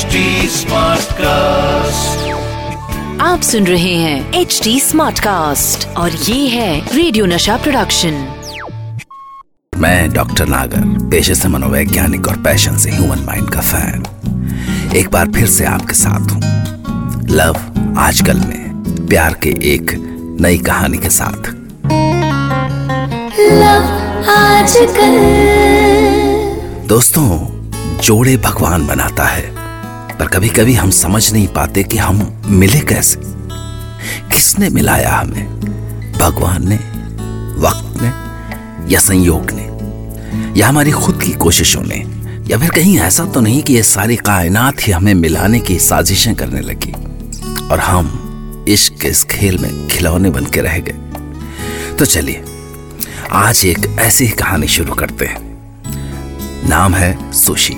HD cast आप सुन रहे हैं एच डी स्मार्ट कास्ट और ये है रेडियो नशा प्रोडक्शन मैं डॉक्टर नागर पेशे से मनोवैज्ञानिक और पैशन से ह्यूमन माइंड का फ़ैन एक बार फिर से आपके साथ हूँ। लव आजकल में प्यार के एक नई कहानी के साथ। लव आजकल। दोस्तों जोड़े भगवान बनाता है। पर कभी कभी हम समझ नहीं पाते कि हम मिले कैसे। किसने मिलाया हमें? भगवान ने? वक्त ने? या संयोग ने? या हमारी खुद की कोशिशों ने? या फिर कहीं ऐसा तो नहीं कि ये सारी कायनात ही हमें मिलाने की साजिशें करने लगी? और हम इश्क के इस खेल में खिलौने बन के रह गए। तो चलिए, आज एक ऐसी कहानी शुरू करते हैं। नाम है सुशी।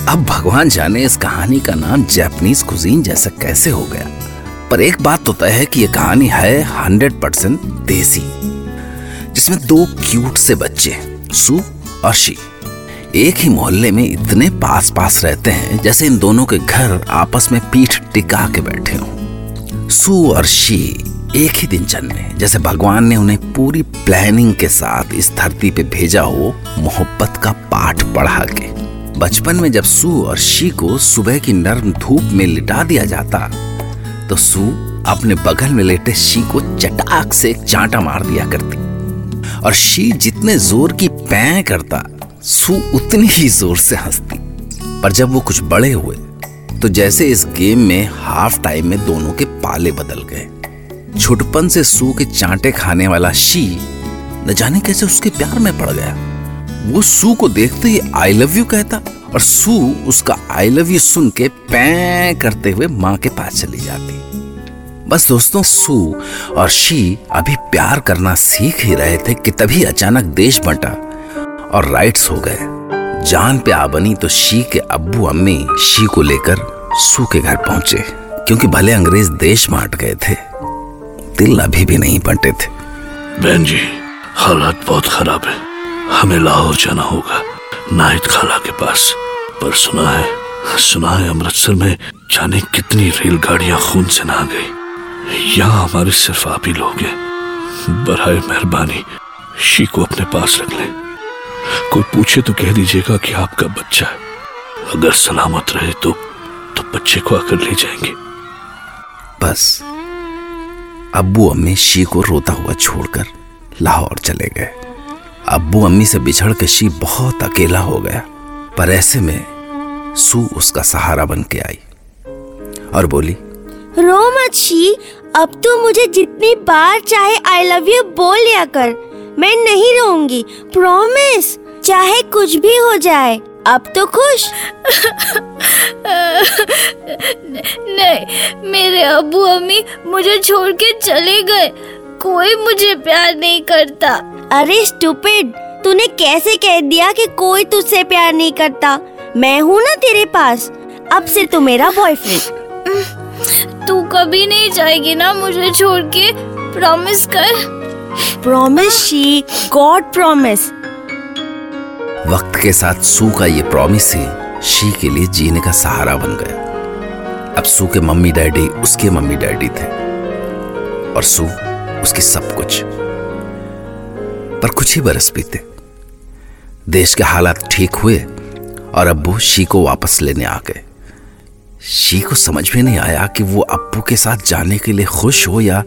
अब भगवान जाने इस कहानी का नाम जैपनीज कुजीन जैसा कैसे हो गया। पर एक बात तो तय है कि यह कहानी है हंड्रेड परसेंट देसी, जिसमें दो क्यूट से बच्चे सू और शी एक ही मोहल्ले में इतने पास पास रहते हैं, जैसे इन दोनों के घर आपस में पीठ टिका के बैठे हों। सू और शी एक ही दिन जन्मे, जैसे भगवान ने उन्हें पूरी प्लानिंग के साथ इस धरती पे भेजा हो, मोहब्बत का पाठ पढ़ा के। बचपन में जब सू और शी को सुबह की नर्म धूप में लिटा दिया जाता तो सू अपने बगल में लेटे शी को चटाक से चांटा मार दिया करती। और शी जितने ज़ोर की पैं करता, सू उतनी ही ज़ोर से हंसती। पर जब वो कुछ बड़े हुए तो जैसे इस गेम में हाफ़ टाइम में दोनों के पाले बदल गए। छुटपन से सू के चांटे खाने वाला शी, न जाने कैसे उसके प्यार में पड़ गया। वो सू को देखते ही आई लव यू कहता और सू उसका आई लव यू सुन के पै करते हुए माँ के पास चली जाती। बस दोस्तों, सू और शी अभी प्यार करना सीख ही रहे थे कि तभी अचानक देश बंटा और राइट्स हो गए। जान पे आ बनी तो शी के अब्बू अम्मी शी को लेकर सू के घर पहुँचे, क्योंकि भले अंग्रेज़ देश बांट गए थे, दिल अभी भी नहीं बंटे थे। बहन जी, हालात बहुत खराब है। हमें लाहौर जाना होगा। नाहिद खाला के पास। पर सुना है सुना है अमृतसर में जाने कितनी रेलगाड़ियाँ खून से नहा गई। यहाँ हमारे सिर्फ़ आप ही लोग हैं। बरए मेहरबानी शी को अपने पास रख लें। कोई पूछे तो कह दीजिएगा कि आपका बच्चा है। अगर सलामत रहे तो तो बच्चे को आकर ले जाएँगे। बस। अब्बू अम्मी शी को रोता हुआ छोड़कर लाहौर चले गए। अब्बू अम्मी से बिछड़ के शी बहुत अकेला हो गया। पर ऐसे में सू उसका सहारा बन के आई और बोली रो मत शी अब तो मुझे जितनी बार चाहे आई लव यू बोल लिया कर। मैं नहीं रोऊँगी प्रॉमिस चाहे कुछ भी हो जाए। अब तो खुश। नहीं मेरे अबू अम्मी मुझे छोड़ के चले गए। कोई मुझे प्यार नहीं करता। अरे स्टूपिड तूने कैसे कह दिया कि कोई तुझसे प्यार नहीं करता? मैं हूँ ना तेरे पास। अब से तू मेरा बॉयफ्रेंड तू कभी नहीं जाएगी ना मुझे छोड़ के। प्रॉमिस कर। प्रॉमिस शी गॉड प्रॉमिस वक्त के साथ सू का ये प्रॉमिस ही शी के लिए जीने का सहारा बन गया। अब सू के मम्मी डैडी उसके मम्मी डैडी थे। और सू उसकी सब कुछ। पर कुछ ही बरस बीते। देश के हालात ठीक हुए और अब्बू शी को वापस लेने आ गए। शी को समझ में नहीं आया कि वो अब्बू के साथ जाने के लिए खुश हो या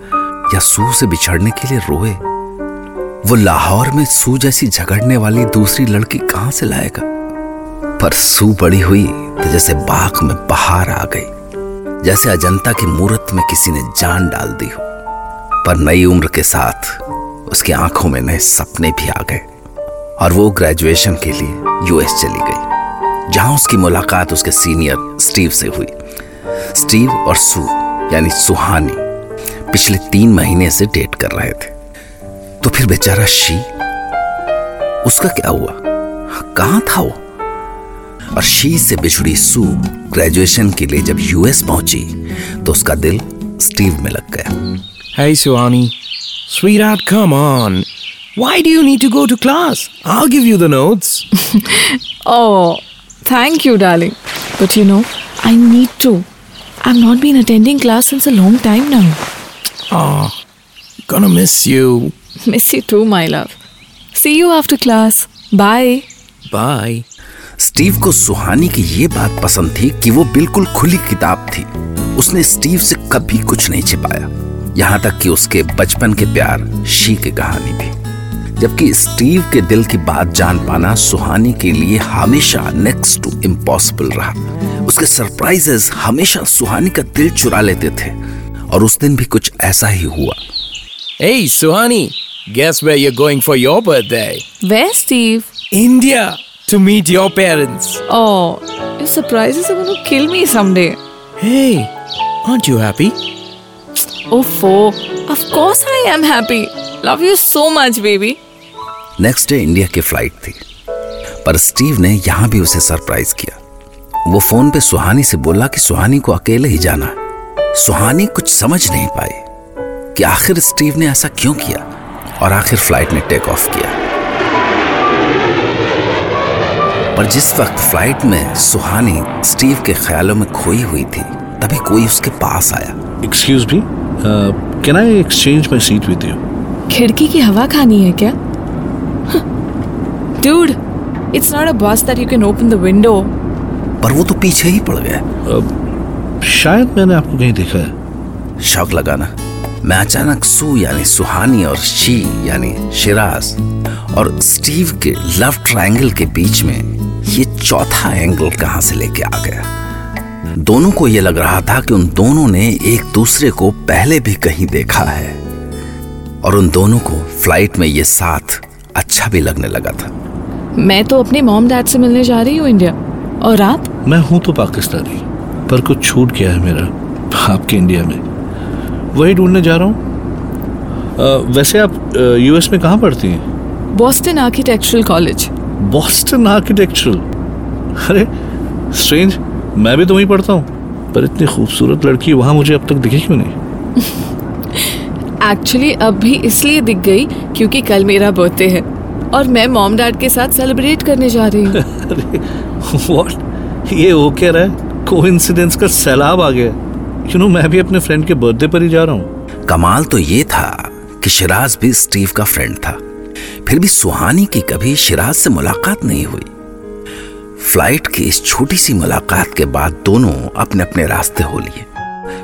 या सू से बिछड़ने के लिए रोए। वो लाहौर में सू जैसी झगड़ने वाली दूसरी लड़की कहाँ से लाएगा? पर सू बड़ी हुई तो जैसे बाग में बहार आ गई, जैसे अजंता की मूर्त में किसी ने जान डाल दी हो। पर नई उम्र के साथ उसकी आँखों में नए सपने भी आ गए और वो ग्रेजुएशन के लिए यूएस चली गई जहाँ उसकी मुलाकात उसके सीनियर स्टीव से हुई। स्टीव और सू यानी सुहानी पिछले तीन महीने से डेट कर रहे थे। तो फिर बेचारा शी उसका क्या हुआ? कहाँ था वो? और शी से बिछड़ी सू ग्रेजुएशन के लिए जब यूएस पहुँची तो उसका दिल स्टीव में लग गया। Hey, Suhani. Sweetheart, come on. Why do you need to go to class? I'll give you the notes. Oh, thank you, darling. But you know, I need to. I've not been attending class since a long time now. Aw, gonna miss you. Miss you too, my love. See you after class. Bye. Bye. Steve को सुहानी की ये बात पसंद थी कि वो बिल्कुल खुली किताब थी उसने स्टीव से कभी कुछ नहीं छिपाया यहाँ तक कि उसके बचपन के प्यार शी की कहानी भी जबकि स्टीव के दिल की बात जान पाना सुहानी के लिए हमेशा नेक्स्ट टू इम्पॉसिबल रहा उसके सरप्राइजेस हमेशा सुहानी का दिल चुरा लेते थे और उस दिन भी कुछ ऐसा ही हुआ Hey, Suhani, guess where you're going for your birthday? Where, Steve? India to meet your parents. Oh, your surprises are going to kill me someday. Hey, aren't you Oh, four. Of course I am happy. Love you so much, baby. Next day India की flight थी पर Steve ने यहाँ भी उसे surprise किया वो phone पे सुहानी से बोला कि सुहानी को अकेले ही जाना है सुहानी कुछ समझ नहीं पाई कि आखिर स्टीव ने ऐसा क्यों किया और आखिर फ़्लाइट ने टेक ऑफ़ किया पर जिस वक्त फ़्लाइट में सुहानी स्टीव के ख्यालों में खोई हुई थी तभी कोई उसके पास आया excuse me can I exchange my seat with you खिड़की की हवा खानी है क्या? Dude, it's not a bus that you can open the window. पर वो तो पीछे ही पड़ गया। Uh, शायद मैंने आपको कहीं देखा है। शौक लगा ना मैं अचानक सू यानी सुहानी और शी यानी शिराज और स्टीव के लव ट्रायंगल के बीच में ये चौथा एंगल कहाँ से लेके आ गया? दोनों को यह लग रहा था कि उन दोनों ने एक दूसरे को पहले भी कहीं देखा है। और उन दोनों को फ़्लाइट में ये साथ अच्छा भी लगने लगा था। मैं तो अपने मॉम डैड से मिलने जा रही हूँ इंडिया और आप मैं हूँ तो पाकिस्तानी पर कुछ छूट गया है मेरा आपके इंडिया में। वही ढूँढने जा रहा हूँ। वैसे आप यूएस में कहाँ पढ़ती हैं? Boston architectural college Boston architectural अरे स्ट्रेंज मैं भी तो वहीं पढ़ता हूँ। पर इतनी खूबसूरत लड़की वहाँ मुझे अब तक दिखी क्यों नहीं? एक्चुअली अब भी इसलिए दिख गई क्योंकि कल मेरा बर्थडे है और मैं मॉम डैड के साथ सेलिब्रेट करने जा रही हूँ। व्हाट ये हो क्या रहा है कोइंसिडेंस का सैलाब आ गया। यू नो मैं भी अपने फ्रेंड के बर्थडे पर ही जा रहा हूँ। कमाल तो ये था कि शिराज भी स्टीव का फ्रेंड था। फिर भी सुहानी की कभी शिराज से मुलाकात नहीं हुई। फ़्लाइट की इस छोटी सी मुलाकात के बाद दोनों अपने अपने रास्ते हो लिए।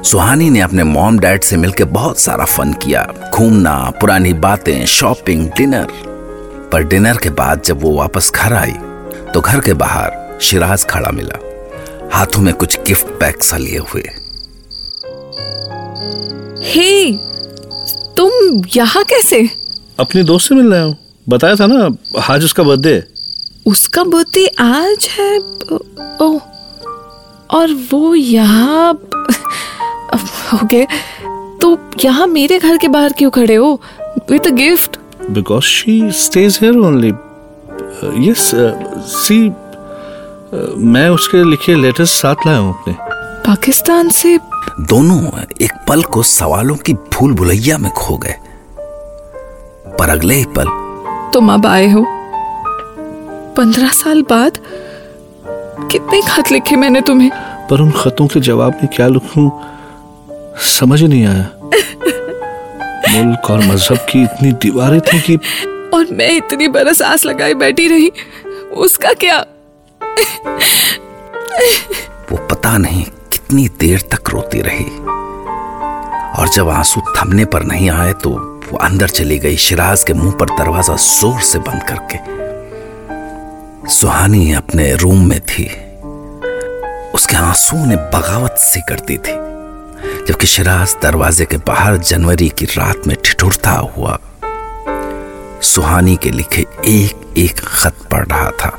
सुहानी ने अपने मॉम डैड से मिलकर बहुत सारा फन किया। घूमना पुरानी बातें शॉपिंग डिनर। पर डिनर के बाद जब वो वापस घर आई तो घर के बाहर शिराज खड़ा मिला। हाथों में कुछ गिफ्ट पैक सा लिए हुए। हे तुम यहाँ कैसे? अपने दोस्त से मिल रहा हूँ। बताया था ना आज उसका बर्थडे है। उसका बर्थडे आज है। ओ और वो यहाँ ओके तो यहाँ मेरे घर के बाहर क्यों खड़े हो? With a gift because she stays here only yes see मैं उसके लिखे लेटर्स साथ लाया हूँ अपने। पाकिस्तान से दोनों एक पल को सवालों की भूल भुलैया में खो गए। पर अगले ही पल तुम अब आए हो। पंद्रह साल बाद कितने खत लिखे मैंने तुम्हें? पर उन खतों के जवाब में क्या लिखूं? समझ नहीं आया। मुल्क और मज़हब की इतनी दीवारें थी कि और मैं इतनी बरस आस लगाए बैठी रही उसका क्या? वो पता नहीं कितनी देर तक रोती रही। और जब आँसू थमने पर नहीं आए तो वो अंदर चली गई शिराज के मुँह पर दरवाज़ा ज़ोर से बंद करके सुहानी अपने रूम में थी। उसके आँसू ने बगावत सी करती थी, जबकि शिराज दरवाजे के बाहर जनवरी की रात में ठिठुरता हुआ। सुहानी के लिखे एक एक खत पढ़ रहा था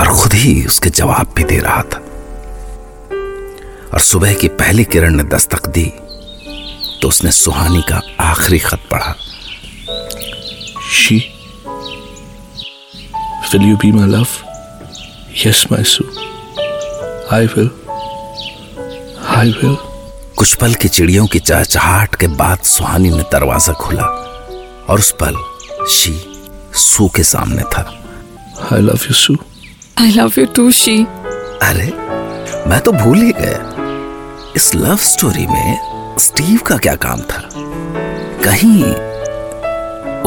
और खुद ही उसके जवाब भी दे रहा था। और सुबह की पहली किरण ने दस्तक दी तो उसने सुहानी का आखिरी खत पढ़ा। She Will you be my love? Yes, my Sue. I will. I will. कुछ पल की चिड़ियों की चहचहाहट के बाद सुहानी ने दरवाज़ा खोला और उस पल शी सू के सामने था I love you, Sue. I love you too she अरे मैं तो भूल ही गया इस लव स्टोरी में स्टीव का क्या काम था कहीं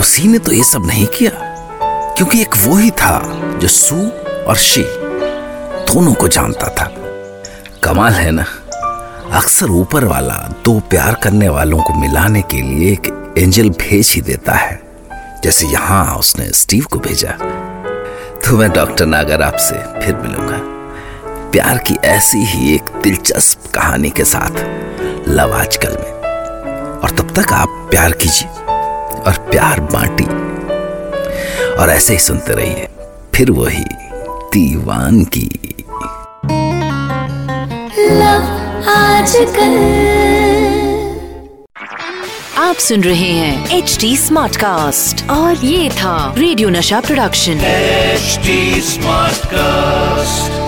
उसी ने तो ये सब नहीं किया क्योंकि एक वो ही था जो सू और शी दोनों को जानता था। कमाल है ना? अक्सर ऊपर वाला दो प्यार करने वालों को मिलाने के लिए एक एंजल भेज ही देता है, जैसे यहाँ उसने स्टीव को भेजा। तो मैं डॉक्टर नागर आपसे फिर मिलूँगा। प्यार की ऐसी ही एक दिलचस्प कहानी के साथ, लव आजकल में। और तब तक आप प्यार कीजिए और प्यार बांटी और ऐसे ही सुनते रहिए। फिर वही दीवान की आप सुन रहे हैं एच डी स्मार्ट कास्ट और ये था रेडियो नशा प्रोडक्शन। HD smart cast